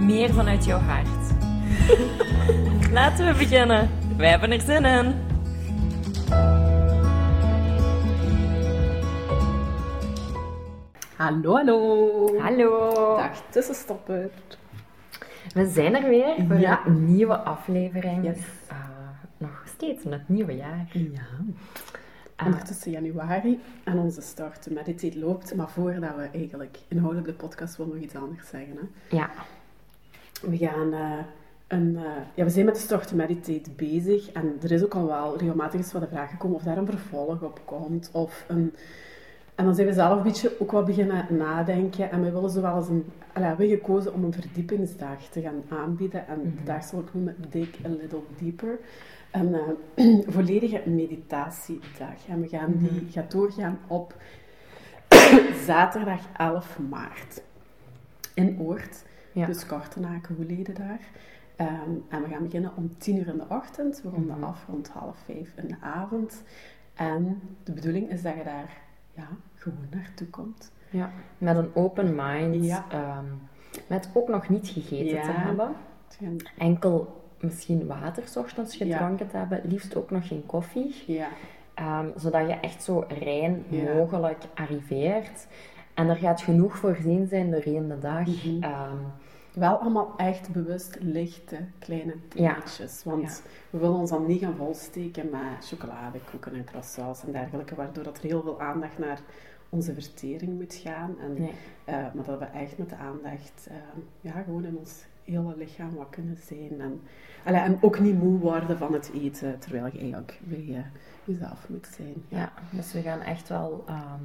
meer vanuit jouw hart. Laten we beginnen. Wij hebben er zin in. Hallo, hallo. Hallo. Dag tussenstopper. We zijn er weer voor Ja. een nieuwe aflevering. Yes. Eh, nog steeds in het nieuwe jaar. Ja. Ondertussen januari en onze start to meditate loopt. Maar voordat we eigenlijk inhoudelijk de podcast willen nog iets anders zeggen. Hè. Ja, We gaan eh, een... eh, ja, we zijn met de start to meditate bezig. En er is ook al wel regelmatig eens wat de vraag gekomen of daar een vervolg op komt. Of een... En dan zijn we zelf een beetje ook wat beginnen nadenken. En we willen zo wel eens een... We hebben gekozen om een verdiepingsdag te gaan aanbieden. En de dag zal ik noemen Dig a Little Deeper. Een eh, volledige meditatiedag. En we gaan die gaat doorgaan op zaterdag 11 maart. In Oort. Ja. Dus Kortenaken, Hoeleden daar. Ehm, en we gaan beginnen om 10 uur in de ochtend. We ronden af rond half vijf in de avond. En de bedoeling is dat je daar ja, gewoon naartoe komt. ja. met een open mind. Ja. ehm, met ook nog niet gegeten Ja. te hebben. Enkel misschien water 's ochtends Ja. gedronken te hebben. Liefst ook nog geen koffie. Ja, Ehm, zodat je echt zo rein mogelijk arriveert. En er gaat genoeg voorzien zijn doorheen de dag. Ehm, wel allemaal echt bewust lichte, kleine Ja. dingetjes. Want we willen ons dan niet gaan volsteken met chocoladekoeken en croissants en dergelijke, waardoor dat er heel veel aandacht naar onze vertering moet gaan. En, nee. eh, maar dat we echt met de aandacht eh, ja, gewoon in ons hele lichaam wat kunnen zijn. En, allee, en ook niet moe worden van het eten, terwijl je eigenlijk bij eh, jezelf moet zijn. Ja, dus we gaan echt wel ehm,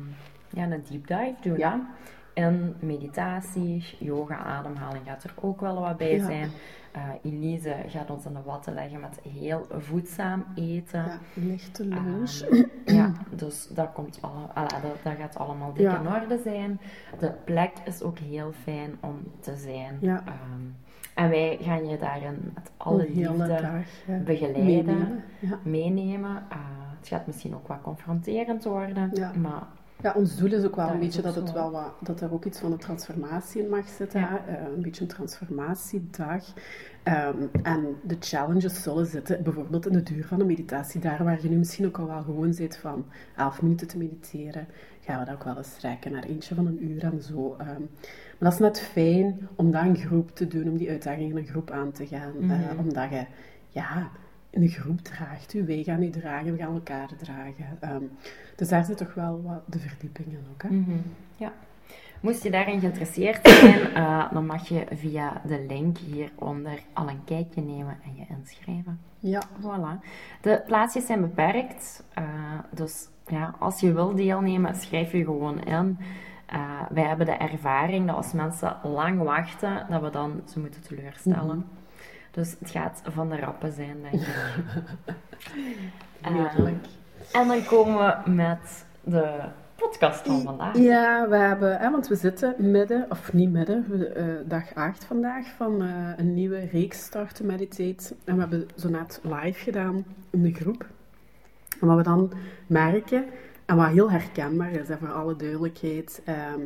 ja, een deep dive doen. Ja. En meditatie, yoga, ademhaling gaat er ook wel wat bij Ja. zijn. Eh, Elise gaat ons aan de watten leggen met heel voedzaam eten. Ja, lichte lunch. Ehm, ja, dus dat, komt alle, alla, dat, dat gaat allemaal dik Ja. in orde zijn. De plek is ook heel fijn om te zijn. Ja. Ehm, en wij gaan je daarin met alle liefde dag, begeleiden, Meenemen. Eh, het gaat misschien ook wat confronterend worden, maar Ja, ons doel is ook wel Dat een beetje dat, het wel wat, dat er ook iets van een transformatie in mag zitten. Ja. Eh, een beetje een transformatiedag. Ehm, en de challenges zullen zitten, bijvoorbeeld in de duur van een meditatie. Daar waar je nu misschien ook al wel gewoon zit van 11 minuten te mediteren, gaan we dat ook wel eens rekken naar eentje van een uur en zo. Ehm, maar dat is net fijn om dat in groep te doen, om die uitdaging in een groep aan te gaan. Mhm. Eh, omdat je, ja, in een groep draagt u. Wij gaan u dragen, we gaan elkaar dragen. Ehm, dus daar zit toch wel wat de verdieping in ook. Hè? Mhm, Ja. Moest je daarin geïnteresseerd zijn, eh, dan mag je via de link hieronder al een kijkje nemen en je inschrijven. Ja, Voilà. De plaatsjes zijn beperkt, eh, dus ja, als je wil deelnemen, schrijf je gewoon in. Eh, wij hebben de ervaring dat als mensen lang wachten, dat we dan ze moeten teleurstellen. Dus het gaat van de rappen zijn, denk ik. heerlijk. En dan komen we met de podcast van vandaag. Ja, we hebben, hè, want we zitten midden, of niet midden, we, eh, dag 8 vandaag van eh, een nieuwe reeks Start to Meditate. En we hebben zo net live gedaan in de groep. En wat we dan merken, en wat heel herkenbaar is, hè, voor alle duidelijkheid, ehm,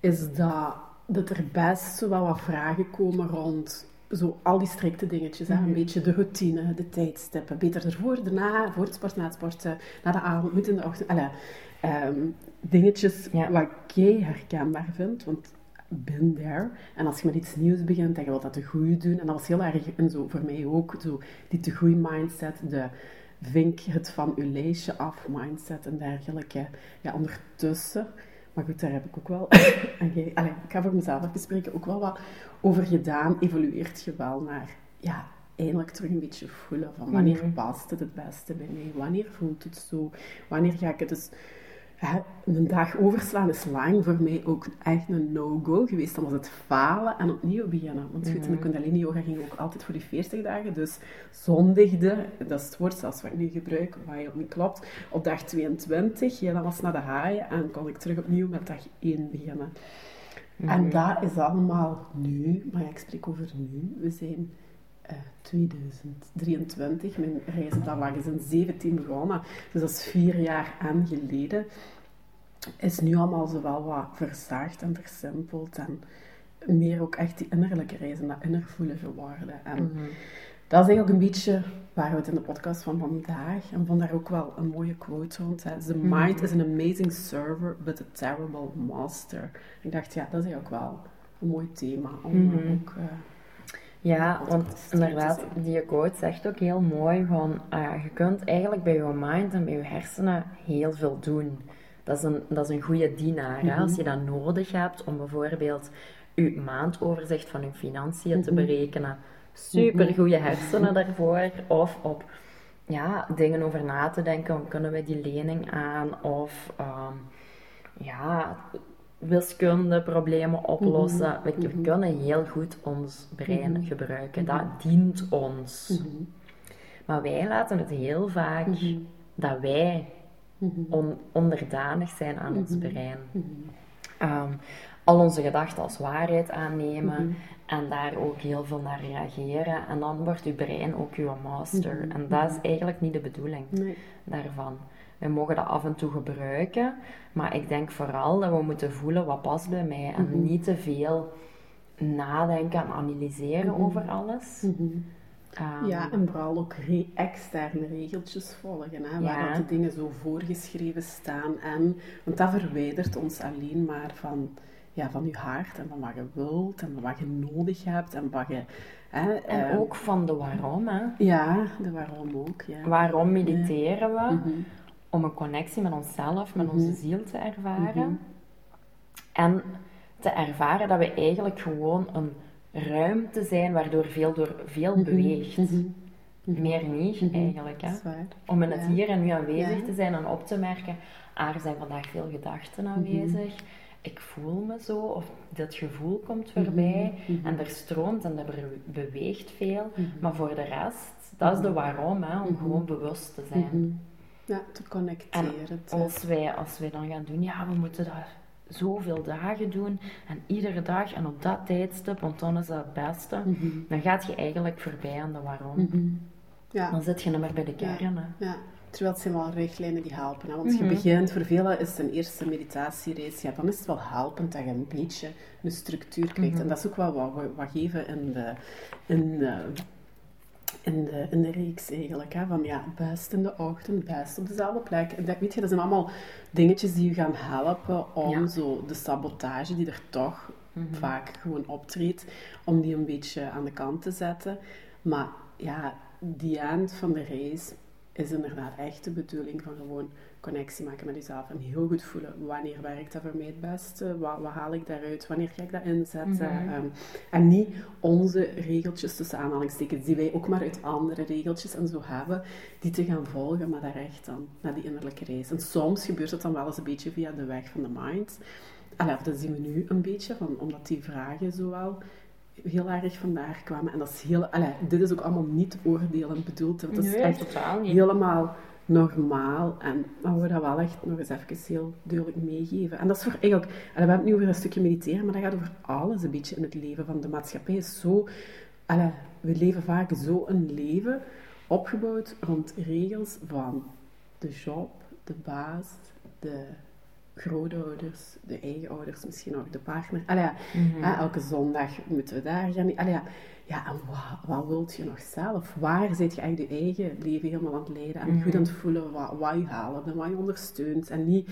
is dat, dat er best wel wat vragen komen rond zo al die strikte dingetjes. Hè? Een beetje de routine, de tijdstippen. Beter ervoor, daarna, voor het sport, na het sporten, na de avond, moet in de ochtend. Allee, ehm, dingetjes Ja. wat ik herkenbaar vind, want been there. En als je met iets nieuws begint en je wilt dat te goed doen, en dat was heel erg, en zo voor mij ook, zo die te goed mindset, de vink het van uw lijstje af mindset en dergelijke. Ja, ondertussen, maar goed, daar heb ik ook wel, jij- allee, ik ga voor mezelf even spreken, ook wel wat over gedaan. Evolueert je wel naar, ja, eindelijk terug een beetje voelen van wanneer Mhm. past het het beste bij mij, wanneer voelt het zo, wanneer ga ik het dus een dag overslaan is lang voor mij ook echt een no-go geweest. Dan was het falen en opnieuw beginnen. Want mm -hmm. in de Kundalini Yoga ging ook altijd voor die 40 dagen. Dus zondigde, dat is het woord zelfs wat ik nu gebruik, wat je op niet klopt, op dag 22. Ja, dan was naar de haaien en kon ik terug opnieuw met dag 1 beginnen. En Mhm. dat is allemaal nu, maar ja, ik spreek over nu. We zijn eh, 2023, mijn reizendag is in 17 begonnen, dus dat is vier jaar aan geleden. Is nu allemaal zo wel wat verzaagd en versimpeld en meer ook echt die innerlijke reizen, dat innervoelen geworden. En Mhm. Dat is eigenlijk een beetje waar we het in de podcast van vandaag, en vond daar ook wel een mooie quote rond. Hè. The mind is an amazing server, but a terrible master. Ik dacht, ja, dat is eigenlijk wel een mooi thema om Mhm. ook... eh, Ja, want inderdaad, die quote zegt ook heel mooi van, ah, je kunt eigenlijk bij je mind en bij je hersenen heel veel doen. Dat is een, dat is een goede dienaar. hè. Als je dat nodig hebt om bijvoorbeeld je maandoverzicht van je financiën te berekenen, super goede hersenen daarvoor. Of op ja, dingen over na te denken, hoe kunnen we die lening aan? Of ehm, ja, wiskunde problemen oplossen. We, we kunnen heel goed ons brein gebruiken. Dat dient ons. Maar wij laten het heel vaak dat wij on- onderdanig zijn aan ons brein. Ehm, al onze gedachten als waarheid aannemen en daar ook heel veel naar reageren. En dan wordt uw brein ook uw master. En dat is eigenlijk niet de bedoeling nee. daarvan. We mogen dat af en toe gebruiken, maar ik denk vooral dat we moeten voelen wat past bij mij en niet te veel nadenken en analyseren over alles. Ehm, Ja, en vooral ook re- externe regeltjes volgen, hè, waar Ja. de dingen zo voorgeschreven staan. En, want dat verwijdert ons alleen maar van, ja, van je hart en van wat je wilt en van wat je nodig hebt en wat je... Hè, En eh, ook van de waarom. Hè. Ja, de waarom ook, ja. Waarom mediteren we? Mhm. Om een connectie met onszelf, met onze ziel te ervaren. Mhm. En te ervaren dat we eigenlijk gewoon een ruimte zijn waardoor veel, door, veel beweegt. Meer niet eigenlijk. Hè? Om in het Ja. hier en nu aanwezig Ja. te zijn en op te merken, ah, er zijn vandaag veel gedachten aanwezig. Ik voel me zo, of dat gevoel komt voorbij. En er stroomt en er be- beweegt veel. Maar voor de rest, dat is de waarom, hè, om gewoon bewust te zijn. Ja, te En connecteren. te- als wij, als wij dan gaan doen, ja, we moeten dat zoveel dagen doen en iedere dag en op dat tijdstip, want dan is dat het beste, dan gaat je eigenlijk voorbij aan de waarom. ja. Dan zit je niet meer bij de kern. Hè. Ja, terwijl het zijn wel richtlijnen die helpen. Hè? Want Mhm. je begint, voor velen is het een eerste meditatiereis, ja, dan is het wel helpend dat je een beetje een structuur krijgt. Mhm. En dat is ook wel wat we wat geven in de, in de, in de, in de reeks eigenlijk. Hè? Van ja, best in de ochtend, best op dezelfde plek. En dat, weet je, dat zijn allemaal dingetjes die je gaan helpen om Ja. zo de sabotage die er toch vaak gewoon optreedt, om die een beetje aan de kant te zetten. Maar ja, die eind van de reis is inderdaad echt de bedoeling van gewoon connectie maken met jezelf en heel goed voelen wanneer werkt dat voor mij het beste, wat, wat haal ik daaruit, wanneer ga ik dat inzetten. Ehm, en niet onze regeltjes tussen aanhalingstekens, die wij ook maar uit andere regeltjes en zo hebben, die te gaan volgen, maar daar echt dan naar die innerlijke reis. En soms gebeurt het dan wel eens een beetje via de weg van de mind. Allee, dat zien we nu een beetje, van, omdat die vragen zowel heel erg vandaar kwamen. En dat is heel... Allee, dit is ook allemaal niet oordelend bedoeld. Het is Nee, echt totaal niet. helemaal normaal. En dan we dat wel echt nog eens even heel duidelijk meegeven. En dat is voor eigenlijk... allee, we hebben het nu over een stukje mediteren, maar dat gaat over alles een beetje in het leven van de maatschappij. is zo... Allee, we leven vaak zo een leven opgebouwd rond regels van de job, de baas, de grootouders, de eigen ouders, misschien ook de partner. Allee, ja, hè, elke zondag moeten we daar gaan. Allee, ja, ja, en wat, wat wilt je nog zelf? Waar zit je eigenlijk je eigen leven helemaal aan het leiden en goed aan het voelen wat, wat je haalt en wat je ondersteunt en niet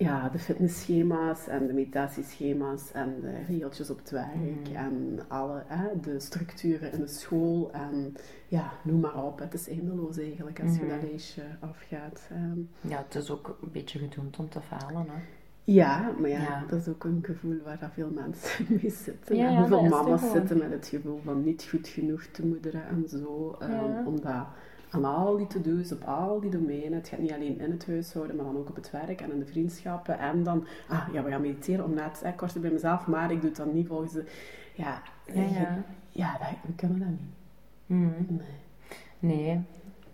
ja, de fitnessschema's en de meditatieschema's en de regeltjes op het werk en alle, hè, de structuren in de school en ja, noem maar op. Het is eindeloos eigenlijk als je dat lijstje afgaat. Ehm, Ja, het is ook een beetje gedoemd om te falen. Hè. ja, maar ja, Ja. dat is ook een gevoel waar dat veel mensen mee zitten. Ja, het mama's zitten met het gevoel van niet goed genoeg te moederen en zo. ehm, Ja. Omdat aan al die to-do's, op al die domeinen. Het gaat niet alleen in het huishouden, maar dan ook op het werk en in de vriendschappen. En dan, ah ja, we gaan mediteren om na te korter bij mezelf, maar ik doe het dan niet volgens de... Ja, Ja, ja. ja dat, we kunnen dat niet. Mhm. Nee. Nee.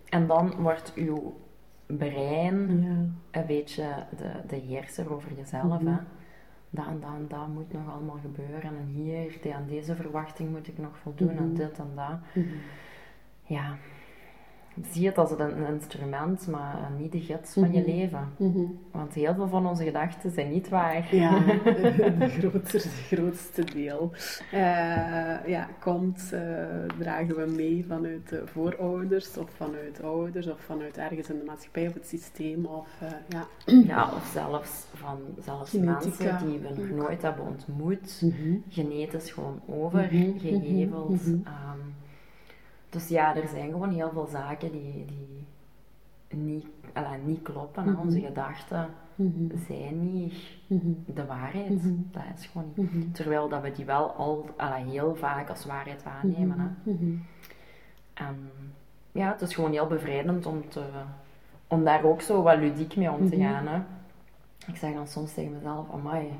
En dan wordt uw brein Ja. een beetje de, de heerser over jezelf. Mhm. hè. Dat en dat en dat moet nog allemaal gebeuren. En hier, aan deze verwachting moet ik nog voldoen. En Mhm. dit en dat. Mhm. Ja. Zie het als een, een instrument, maar niet de gids van je Mhm. leven. Mhm. Want heel veel van onze gedachten zijn niet waar. Ja, de grootste, de grootste deel. Eh, ja, komt, eh, dragen we mee vanuit de voorouders of vanuit ouders of vanuit ergens in de maatschappij of het systeem of eh, ja. Ja, of zelfs van zelfs Genetica. mensen die we nog nooit hebben ontmoet. Mhm. Genetisch gewoon overgeheveld. mhm. Dus ja, er zijn gewoon heel veel zaken die, die niet, ala, niet kloppen. hè. Mhm. Onze gedachten Mhm. zijn niet Mhm. de waarheid. Dat is gewoon niet. Terwijl dat we die wel al ala, heel vaak als waarheid waarnemen. Hè. En ja, het is gewoon heel bevrijdend om, te, om daar ook zo wat ludiek mee om te gaan. Hè. Ik zeg dan soms tegen mezelf, amai,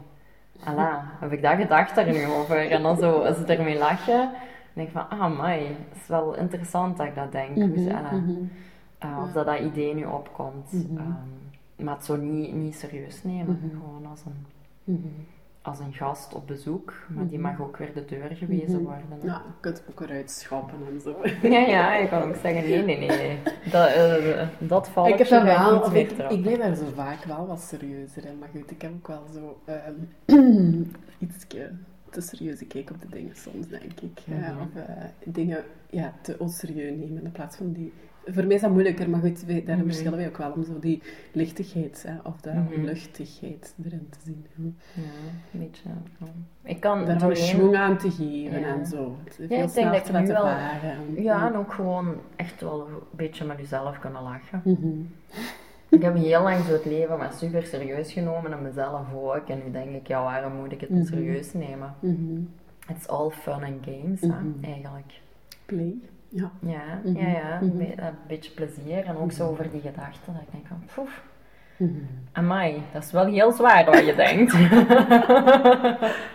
ala, heb ik dat gedacht daar nu over? En dan zo, als ze ermee lachen, denk ik van, ah, amai, het is wel interessant dat ik dat denk. Mhm. ala, Mhm. eh, of dat dat idee nu opkomt. Mhm. Ehm, maar het zo niet, niet serieus nemen, gewoon als een, als een gast op bezoek. Maar die mag ook weer de deur gewezen worden. hè. Ja, je kunt ook eruit schappen en zo. Ja, ja, je kan ook zeggen, nee, nee, nee. Dat, eh, dat valt ik heb dat wel, of meer ik, ik ben daar zo vaak wel wat serieuzer in. Maar goed, ik heb ook wel zo iets te serieuze kijk op de dingen soms, denk ik. Ja, Mhm. of eh, dingen ja, te onserieus nemen in plaats van die... Voor mij is dat moeilijker, maar goed, wij, daarin Mhm. verschillen wij ook wel om zo die lichtigheid hè, of de Mhm. luchtigheid erin te zien. Hm. Ja, een beetje. ja. Ik kan Daar een schwung aan te geven Ja. en zo. Het ik denk dat te laten wel- varen. Ja, en ook gewoon echt wel een beetje met jezelf kunnen lachen. Mhm. Ik heb heel lang zo het leven maar super serieus genomen en mezelf ook. En nu denk ik, ja, waarom moet ik het Mhm. serieus nemen? Mhm. It's all fun and games, hè, Mhm. eigenlijk. Play. Ja. Ja, Mhm. ja, ja. Een, Mhm. een beetje plezier en ook zo over die gedachten. Dat ik denk van, poef, amai, dat is wel heel zwaar wat je denkt.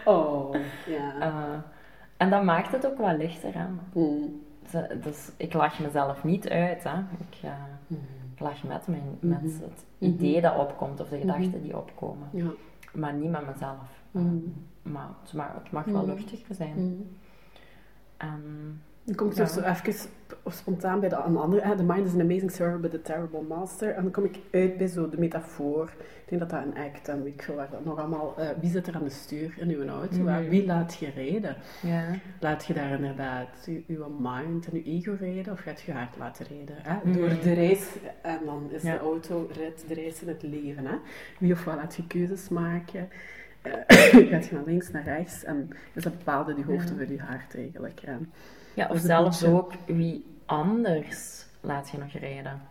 Oh, ja. Eh, en dat maakt het ook wel lichter. Hè. Mhm. Ze- Dus ik lach mezelf niet uit. Hè. Ik, eh, Mhm. lach met, mijn, met Mhm. het idee dat opkomt of de Mhm. gedachten die opkomen. Ja. Maar niet met mezelf. Mhm. Maar het mag, het mag wel Mhm. luchtiger zijn. Mhm. Dan kom ik Ja. zo even spontaan bij de, een andere. The mind is an amazing servant but a terrible master. En dan kom ik uit bij zo de metafoor. Ik denk dat dat een act en weet ik veel waar dat nog allemaal. eh, wie zit er aan de stuur in uw auto? Waar- Wie laat je rijden? ja. Laat je daar inderdaad je- uw mind en uw ego rijden of gaat je hart laten rijden? Hè? Mhm. Door de reis, en dan is Ja. de auto rit, de reis in het leven. Hè? Wie of wat laat je keuzes maken? Eh, gaat je naar links, naar rechts en is dat bepaalde die hoofden Ja. voor je hart eigenlijk. Ja, of een zelfs beetje- ook wie anders laat je nog rijden.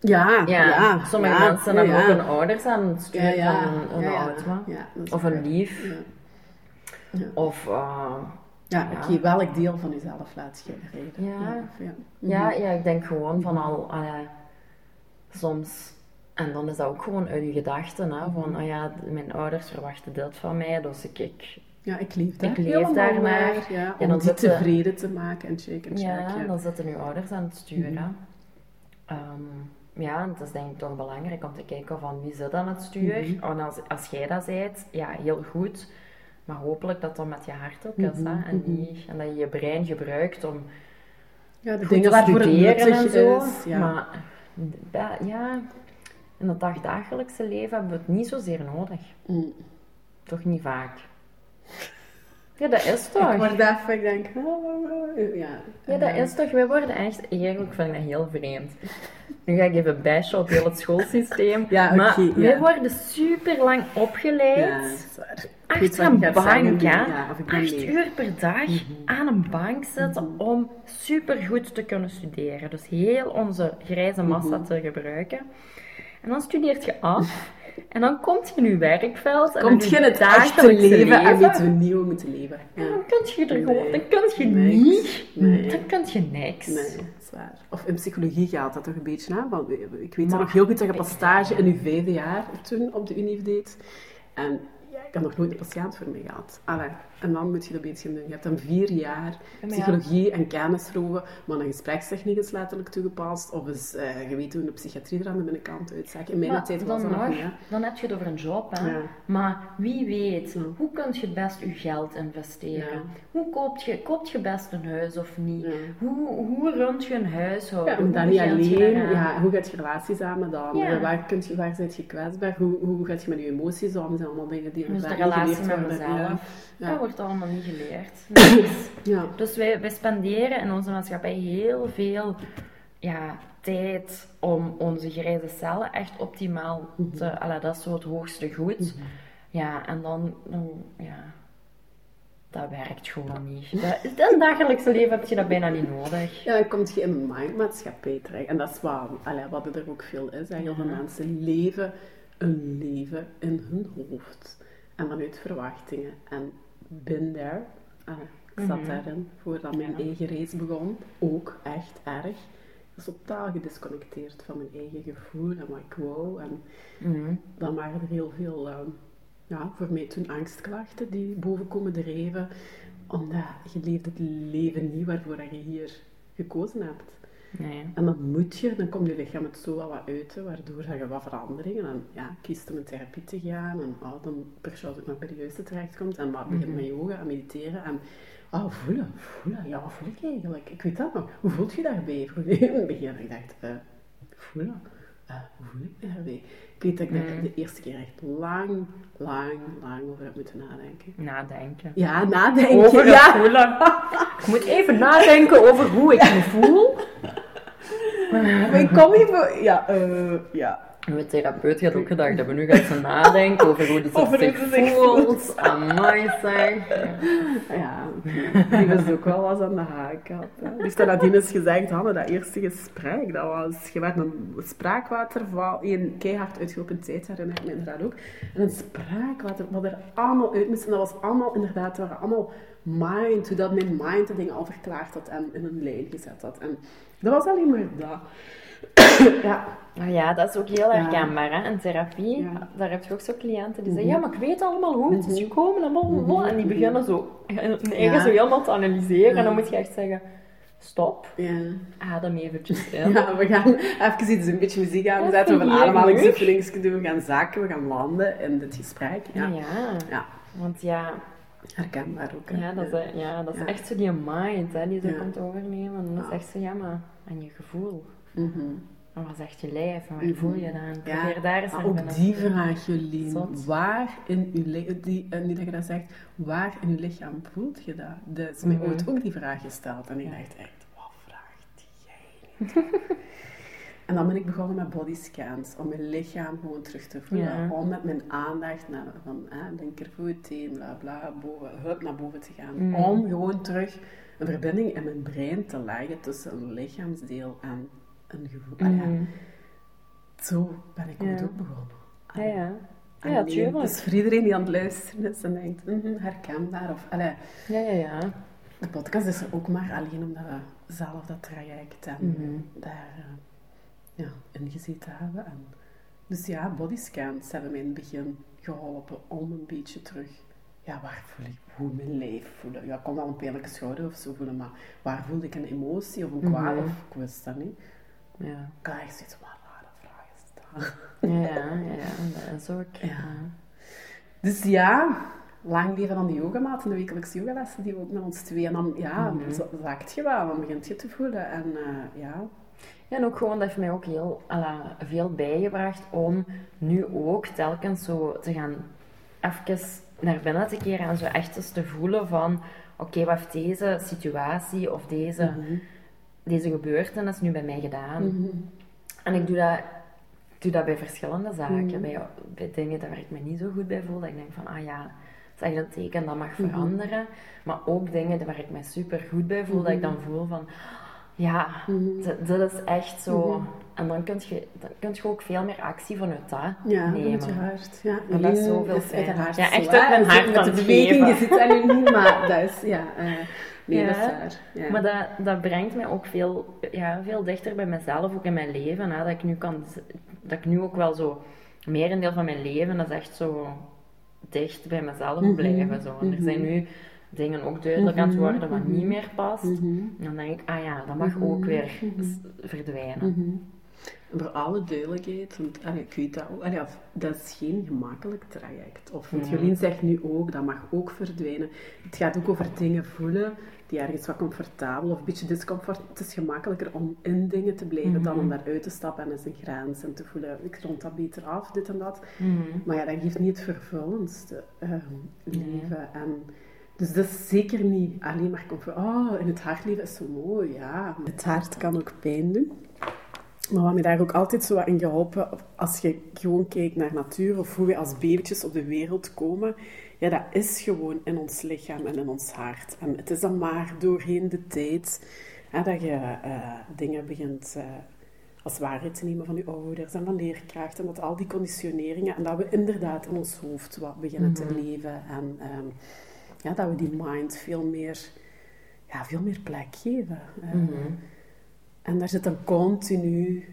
Ja, Ja, ja. sommige ja, mensen hebben ja. ook hun ouders aan het sturen van een, auto. Of een lief. Of eh, ja welk deel van jezelf laat je rijden? Ja. ja. Ja, Mhm. ja, ik denk gewoon van al, soms, en dan is dat ook gewoon uit je gedachten, hè, van, Mhm. ah ja, mijn ouders verwachten dit van mij, dus ik, ik Ja, ik leef daar Ik leef helemaal daar naar, naar. Ja, om dan die tevreden te maken en check en check. ja, ja. dan zitten uw ouders aan het sturen. Mhm. Ehm, ja, het is denk ik toch belangrijk om te kijken van wie zit aan het stuur. Mhm. En als, als jij dat zijt, ja, heel goed, maar hopelijk dat dat met je hart ook is, Mhm, hè, en, mhm. niet, en dat je je brein gebruikt om Ja, de dingen te studeren en zo. is. Ja. Maar ja, in het dagdagelijkse leven hebben we het niet zozeer nodig. Mm. Toch niet vaak. Ja, dat is toch? Ik word even, ik denk, oh, oh, oh, ja. Ja, dat is toch. Wij worden echt, eigenlijk vind ik dat heel vreemd. Nu ga ik even bashen op heel het schoolsysteem. Ja, maar oké, ja. wij worden super lang opgeleid. Ja, Achter een bank, hè? ja, Acht uur per dag Mhm. aan een bank zitten Mhm. om supergoed te kunnen studeren. Dus heel onze grijze massa Mhm. te gebruiken. En dan studeert je af. En dan komt je in je werkveld. en Komt je in het echte leven en weten we niet hoe we moeten leven. En Ja. dan kun je er gewoon, Nee, dan kun je niks. niet, Nee. dan kun je niks. Nee, is waar. Of in psychologie gaat dat toch een beetje aan. Want ik weet nog heel goed dat je pas stage in je vijfde jaar toen op de Unie deed. En ik had nog nooit een patiënt voor mij gehad. Allee, en dan moet je dat beetje doen. Je hebt dan vier jaar psychologie en kennisproeven, maar een gesprekstechniek is letterlijk toegepast. Of is, uh, je weet hoe een psychiatrie er aan de binnenkant uitzag. In mijn maar tijd was dat nog niet. Dan heb je het over een job, hè. Maar wie weet, hoe kun je het best je geld investeren? Hoe koopt je, koopt je best een huis of niet? Hoe, hoe runt je een huishouden? Ja, dan niet alleen, ja, hoe gaat je relatie samen dan? Waar, kun je, waar zit je kwetsbaar? Hoe, hoe gaat je met je emoties om? Dat zijn allemaal dingen die dus de relatie met mezelf. Wordt allemaal niet geleerd. Dus, ja. dus wij, wij spenderen in onze maatschappij heel veel ja, tijd om onze grijze cellen echt optimaal te... Mm dat is zo het hoogste goed. Mhm. Ja, en dan, dan ja, dat werkt gewoon niet. Dat, in het dagelijkse leven heb je dat bijna niet nodig. Ja, dan komt je in een mindmaatschappij terecht. En dat is waar, allee, wat er ook veel is. Heel veel mensen leven een leven in hun hoofd. En vanuit verwachtingen. En bin there. Ah, ik zat mm daarin voordat mijn eigen race begon. Ook echt erg. Ik was totaal gedisconnecteerd van mijn eigen gevoel en wat ik wou. En mhm. dan waren er heel veel, uh, ja, voor mij toen angstklachten die boven komen drijven. Omdat je leeft het leven niet waarvoor je hier gekozen hebt. Nee. En dan moet je, dan komt je lichaam het zo wat uit, waardoor je wat veranderingen. En ja, kiest om in therapie te gaan en oh, dan persoonlijk ook de juiste terechtkomt. En wat begint mhm. met yoga en mediteren. En oh, voelen, voelen, ja, wat voel ik eigenlijk? Ik weet dat nog. Hoe voelt je daarbij? In het begin, ik dacht, uh, voelen. Uh, hoe voel ik me daarbij? Ik weet dat ik mm. de eerste keer echt lang, lang, lang over heb moeten nadenken. Nadenken? Ja, nadenken. Over ja. voelen. ik moet even nadenken over hoe ik me voel. maar ik kom even... Ja, uh, ja. Mijn therapeut had ook gedacht dat we nu gaan nadenken over hoe het zich voelt. Amai zeg. Ja, die was ook wel wat aan de haak had. Hè. Dus toen nadien is gezegd, hadden dat eerste gesprek, dat was, je werd een spraakwaterval, een keihard uitgelopen tijd, herinner ik me inderdaad ook. En een spraakwater, wat er allemaal uit moest, en dat was allemaal inderdaad, dat waren allemaal mind, hoe dat mijn mind de dingen al verklaard had en in een lijn gezet had. En dat was alleen maar dat. Ja. Oh ja, dat is ook heel herkenbaar hè? in therapie. Daar heb je ook zo cliënten die zeggen: Ja, maar ik weet allemaal hoe het is mhm. gekomen. En, mm en die beginnen zo eigen zo helemaal te analyseren. En dan moet je echt zeggen: Stop, ja. adem eventjes in. Ja, we gaan even iets, een beetje muziek aan zetten. We gaan ademhalingsoefeningen doen. We gaan zaken, we gaan landen in dit gesprek. Ja, ja. want ja herkenbaar ook. Ja, dat is, ja, dat is echt zo die mind hè, die zo komt overnemen. Dat is echt zo, ja, maar aan je gevoel. Mm -hmm. wat zegt je lijf en waar voel je dan? Ja, daar eens ook die vraag, Jolien. Waar in je lichaam, die, en dat je dat zegt, waar in je lichaam voelt je dat? Dat is mij mhm. ooit ook die vraag gesteld. En ik dacht echt, wat vraagt jij En dan ben ik begonnen met bodyscans, om mijn lichaam gewoon terug te voelen. Om met mijn aandacht naar van eh, linkervoet, teen, bla bla, boven, hup naar boven te gaan. Mhm. Om gewoon terug een verbinding in mijn brein te leggen tussen een lichaamsdeel en een gevoel. Ah, ja. Mhm. Zo ben ik ook begonnen. Ah, ja, ja. Ja, tuurlijk. Dus voor iedereen die aan het luisteren is en denkt, mm -hmm, herkenbaar. Of, allee, ja, ja, ja. De podcast is er ook maar alleen omdat we zelf dat traject en mm daar uh, ja, hebben. En, dus ja, bodyscans hebben mij in het begin geholpen om een beetje terug ja, waar voel ik, hoe mijn lijf voelen. Ja, ik kon wel een pijnlijke schouder of zo voelen, maar waar voelde ik een emotie of een kwaad? of ik wist dat niet. Ja. Ik had echt zoiets van, rare vragen staan. Ja, ja, ja, dat is ook. Ja. Dus ja, lang leven aan die yogamaat en de wekelijkse yogalessen die we ook met ons twee. En dan, ja, mm -hmm. zakt je wel, dan begint je te voelen. En uh, ja... Ja, en ook gewoon, dat heeft mij ook heel veel bijgebracht om nu ook telkens zo te gaan even naar binnen te keren en zo echt eens te voelen van oké, wat heeft deze situatie of deze, mm deze gebeurtenis nu bij mij gedaan? Mhm. En ik doe dat, doe dat bij verschillende zaken. Mhm. bij, bij, dingen waar ik me niet zo goed bij voel, dat ik denk van ah ja, dat is eigenlijk een teken dat mag mhm. veranderen. Maar ook dingen waar ik me super goed bij voel, dat ik dan voel van ja, dat, is echt zo En dan kun je, dan kun je ook veel meer actie vanuit dat Ja, nemen. met je hart. Ja, En dat is zoveel hart Ja, echt uit mijn hart Met de beweging, je zit daar nu niet, maar dat is, ja... eh, nee, Ja, dat is waar. Ja. Maar dat, dat brengt mij ook veel, ja, veel dichter bij mezelf, ook in mijn leven. Hè, dat, ik nu kan, dat ik nu ook wel zo, merendeel van mijn leven, dat is echt zo dicht bij mezelf Mhm, blijven. Zo. En er mhm. zijn nu dingen ook duidelijk aan het worden wat Mhm, niet mhm. meer past. Mhm. En dan denk ik, ah ja, dat mag Mhm, ook weer mhm. verdwijnen. Voor alle duidelijkheid, want allee, ik weet dat ook, allee, of- dat is geen gemakkelijk traject. Of, want. Jolien zegt nu ook, dat mag ook verdwijnen. Het gaat ook over dingen voelen die ergens wat comfortabel of een beetje discomfort. Het is gemakkelijker om in dingen te blijven dan om Mhm. daaruit te stappen en eens een grens en te voelen, ik rond dat beter af, dit en dat. Mhm. Maar ja, dat geeft niet het vervullendste ehm, Nee. leven. En, dus dat is zeker niet alleen maar comfort. Oh, in het hart leven is zo mooi, ja. Het hart kan ook pijn doen. Maar wat me daar ook altijd zo wat in geholpen, als je gewoon kijkt naar natuur of hoe we als babytjes op de wereld komen, ja, dat is gewoon in ons lichaam en in ons hart. En het is dan maar doorheen de tijd hè, dat je eh, dingen begint eh, als waarheid te nemen van je ouders en van leerkrachten. En dat al die conditioneringen, en dat we inderdaad in ons hoofd wat beginnen te Mhm. leven. En ehm, ja, dat we die mind veel meer, ja, veel meer plek geven. Eh, Mhm. En daar zit een continu,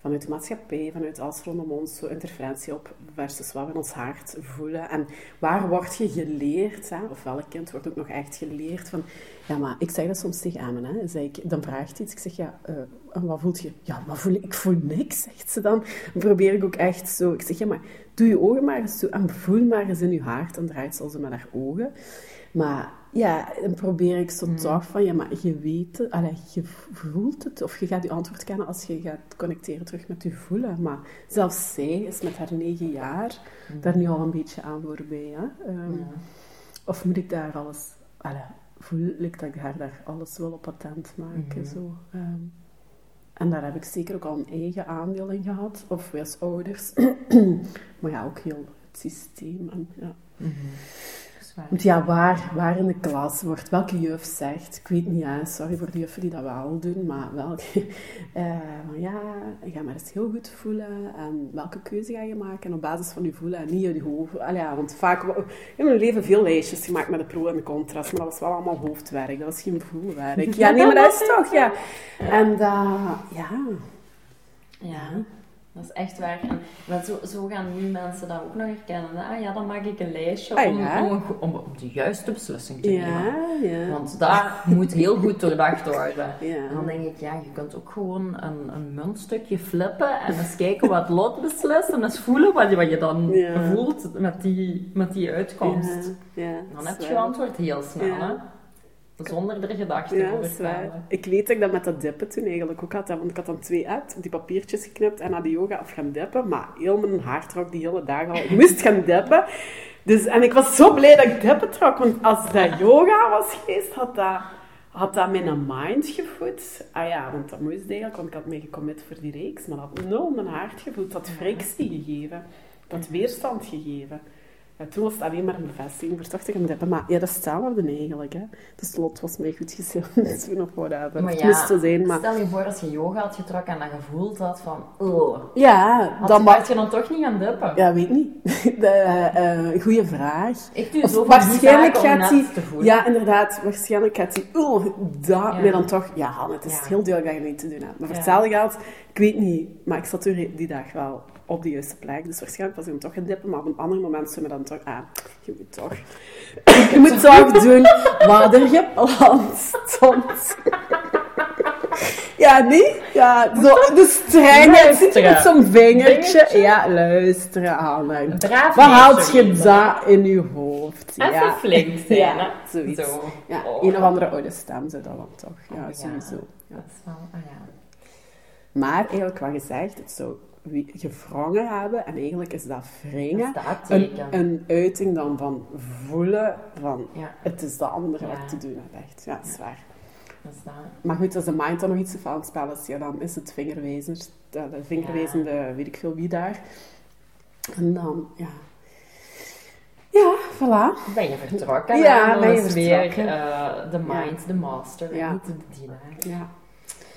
vanuit de maatschappij, vanuit alles rondom ons, zo interferentie op versus wat we in ons hart voelen. En waar word je geleerd, hè? of welk kind wordt ook nog echt geleerd van, ja, maar ik zeg dat soms tegen Amen, hè? Dan, zeg ik, dan vraagt iets, ik zeg, ja, eh, en wat voelt je? Ja, wat voel ik? Voel niks, zegt ze dan. Dan probeer ik ook echt zo, ik zeg, ja, maar doe je ogen maar eens toe en voel maar eens in je hart. Dan draait ze al met haar ogen. Maar ja, dan probeer ik zo toch van, ja, maar je weet het, allee, je voelt het, of je gaat je antwoord kennen als je gaat connecteren terug met je voelen. Maar zelfs zij is met haar negen jaar daar nu al een beetje aan voorbij. Hè? Ehm, Ja. Of moet ik daar alles, allee, voel ik dat ik haar daar alles wil op patent maken, Mhm. zo. ehm. en daar heb ik zeker ook al een eigen aandeel in gehad, of als ouders. maar ja, ook heel het systeem. En, ja. Mhm. Waar. Want ja, waar, waar in de klas wordt, welke juf zegt, ik weet niet, ja, sorry voor de juffen die dat wel doen, maar welke, maar ja, ga maar eens heel goed voelen en welke keuze ga je maken en op basis van je voelen en niet je hoofd. Allee, ja, want vaak, ik heb in mijn leven veel lijstjes gemaakt met de pro en de contrast, maar dat was wel allemaal hoofdwerk, dat was geen voelwerk. Ja, nee, maar dat is toch, ja. En dat, ja, Ja, dat is echt waar. En maar zo, zo gaan nu mensen dat ook nog herkennen. Ah ja, dan maak ik een lijstje Ah, om, ja. om, om, om de juiste beslissing te nemen. ja, ja. Want dat moet heel goed doordacht worden. En dan denk ik, ja, je kunt ook gewoon een, een muntstukje flippen en eens kijken wat lot beslist en eens voelen wat je, wat je dan voelt met die, met die uitkomst. Dan heb je antwoord heel snel, hè? Zonder er gedachten Ja, over te. Ik weet dat ik dat met dat dippen toen eigenlijk ook had. hè, Want ik had dan twee apps, die papiertjes geknipt en naar de yoga af gaan dippen. Maar heel mijn haar trok die hele dag al. Ik moest gaan dippen. Dus, en ik was zo blij dat ik dippen trok. Want als dat yoga was geweest, had dat, had dat mijn mind gevoed. Ah ja, want dat moest eigenlijk, want ik had me gecommit voor die reeks. Maar dat had nul mijn hart gevoed. Dat had frictie gegeven. Dat had weerstand gegeven. Ja, toen was het alleen maar een bevestiging voor te gaan dippen. Maar ja, dat is hetzelfde eigenlijk. Hè. De slot was mij goed gezond. toen of whatever. Maar het ja, moest zo zijn, maar... stel je voor als je yoga had getrokken en dat gevoeld had van, oh, Ja, had dan je, was je dan toch niet gaan dippen? Ja, weet niet. De, eh, goeie vraag. Ik doe zo waarschijnlijk gaat hij... te voelen. Ja, inderdaad. Waarschijnlijk gaat hij... Oh, dat... Ja. Maar dan toch... Ja, het is Ja. heel duidelijk dat je niet te doen hebt. Maar Ja. hetzelfde geld... Ik weet niet. Maar ik zat toen die dag wel op de juiste plek. Dus waarschijnlijk was ik hem toch gaan dippen. Maar op een ander moment zou me dan toch... Ah, je moet toch... je moet toch doen wat er gepland stond. Ja, niet? Ja, zo, de strengheid zit met zo'n vingertje. Ja, luisteren, Anne. Braaf Wat haalt meisje, je dat in je hoofd? Even ja. flink zijn, Ja, zoiets. Zo. Ja, Oh. een of andere oude stem zit dat dan toch. Ja, Oh, ja. sowieso. Ja. Dat is wel, ah ja. Maar eigenlijk wat gezegd, het zou gevrongen hebben. En eigenlijk is dat wringen een, een uiting dan van voelen van Ja, het is de andere wat te doen hebt. Echt. Ja, dat is waar. dat is dat. Maar goed, als de mind dan nog iets aan het spelen is, ja, dan is het vingerwijzer, de, de vingerwijzende, weet ik veel wie daar. En dan, ja. Ja, voilà. Ben je vertrokken? Ja, ben je is weer vertrokken. eh, de mind, de master, Ja. niet de dienaar. Ja.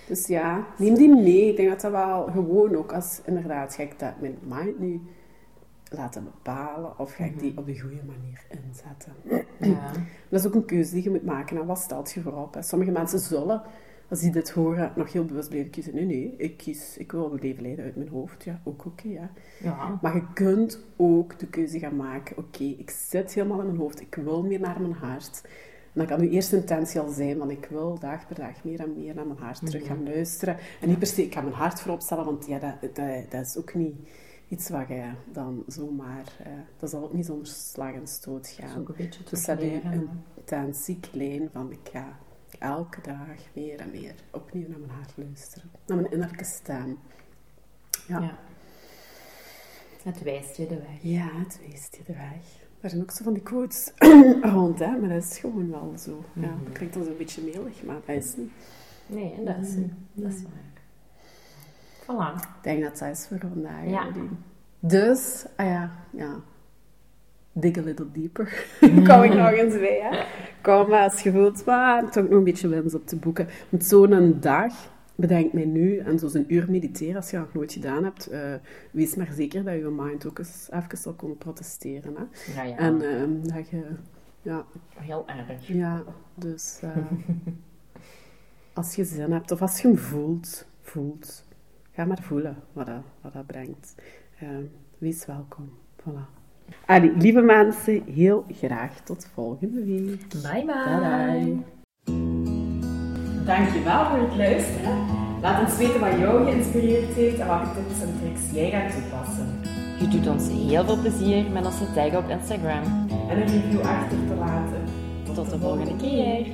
Dus ja, neem die mee. Ik denk dat dat wel gewoon ook als inderdaad ga ik dat mijn mind nu laten bepalen of ga ik die op de goede manier inzetten. Ja. Dat is ook een keuze die je moet maken. En wat stelt je voorop? Hè? Sommige mensen zullen, als die dit horen, nog heel bewust blijven kiezen. Nee, nee, ik kies, ik wil leven leiden uit mijn hoofd. Ja, ook oké, ja. Ja. Maar je kunt ook de keuze gaan maken. Oké, ik zit helemaal in mijn hoofd. Ik wil meer naar mijn hart. En dan kan uw eerste intentie al zijn, want ik wil dag per dag meer en meer naar mijn hart terug gaan luisteren. En niet per se, ik ga mijn hart voorop stellen, want ja, dat, dat, dat is ook niet iets wat je dan zomaar... eh, dat zal ook niet zonder slag en stoot Dat is gaan. ook een beetje Dus dat je een intentie klein van ik ga elke dag meer en meer opnieuw naar mijn hart luisteren. Naar mijn innerlijke stem. Ja. Ja. Het wijst je de weg. Ja, het wijst je de weg. Er zijn ook zo van die quotes rond, hè? maar dat is gewoon wel zo. Ja, Mhm. dat klinkt dan zo'n beetje melig, maar dat is niet. Nee, dat is, dat is waar. Voilà. Ik denk dat dat is voor vandaag. Ja. Dus, ah ja, ja. Dig a little deeper. Kom ik nog eens bij, hè? Kom, als je voelt, maar toch nog een beetje winst op te boeken. Want zo'n dag, bedenk mij nu, en zo'n uur mediteren, als je dat nog nooit gedaan hebt, eh, wees maar zeker dat je mind ook eens even zal protesteren. Hè? Ja, ja. En ehm, dat je, ja, Heel erg. ja, dus eh, als je zin hebt of als je hem voelt, voelt, ga maar voelen wat dat, wat dat brengt. Eh, wees welkom. Voilà. Allee, lieve mensen, heel graag tot volgende week. Bye Bye bye. Dankjewel voor het luisteren. Laat ons weten wat jou geïnspireerd heeft en welke tips en tricks jij gaat toepassen. Je doet ons heel veel plezier met onze tag op Instagram. En een review achter te laten. Tot de volgende keer.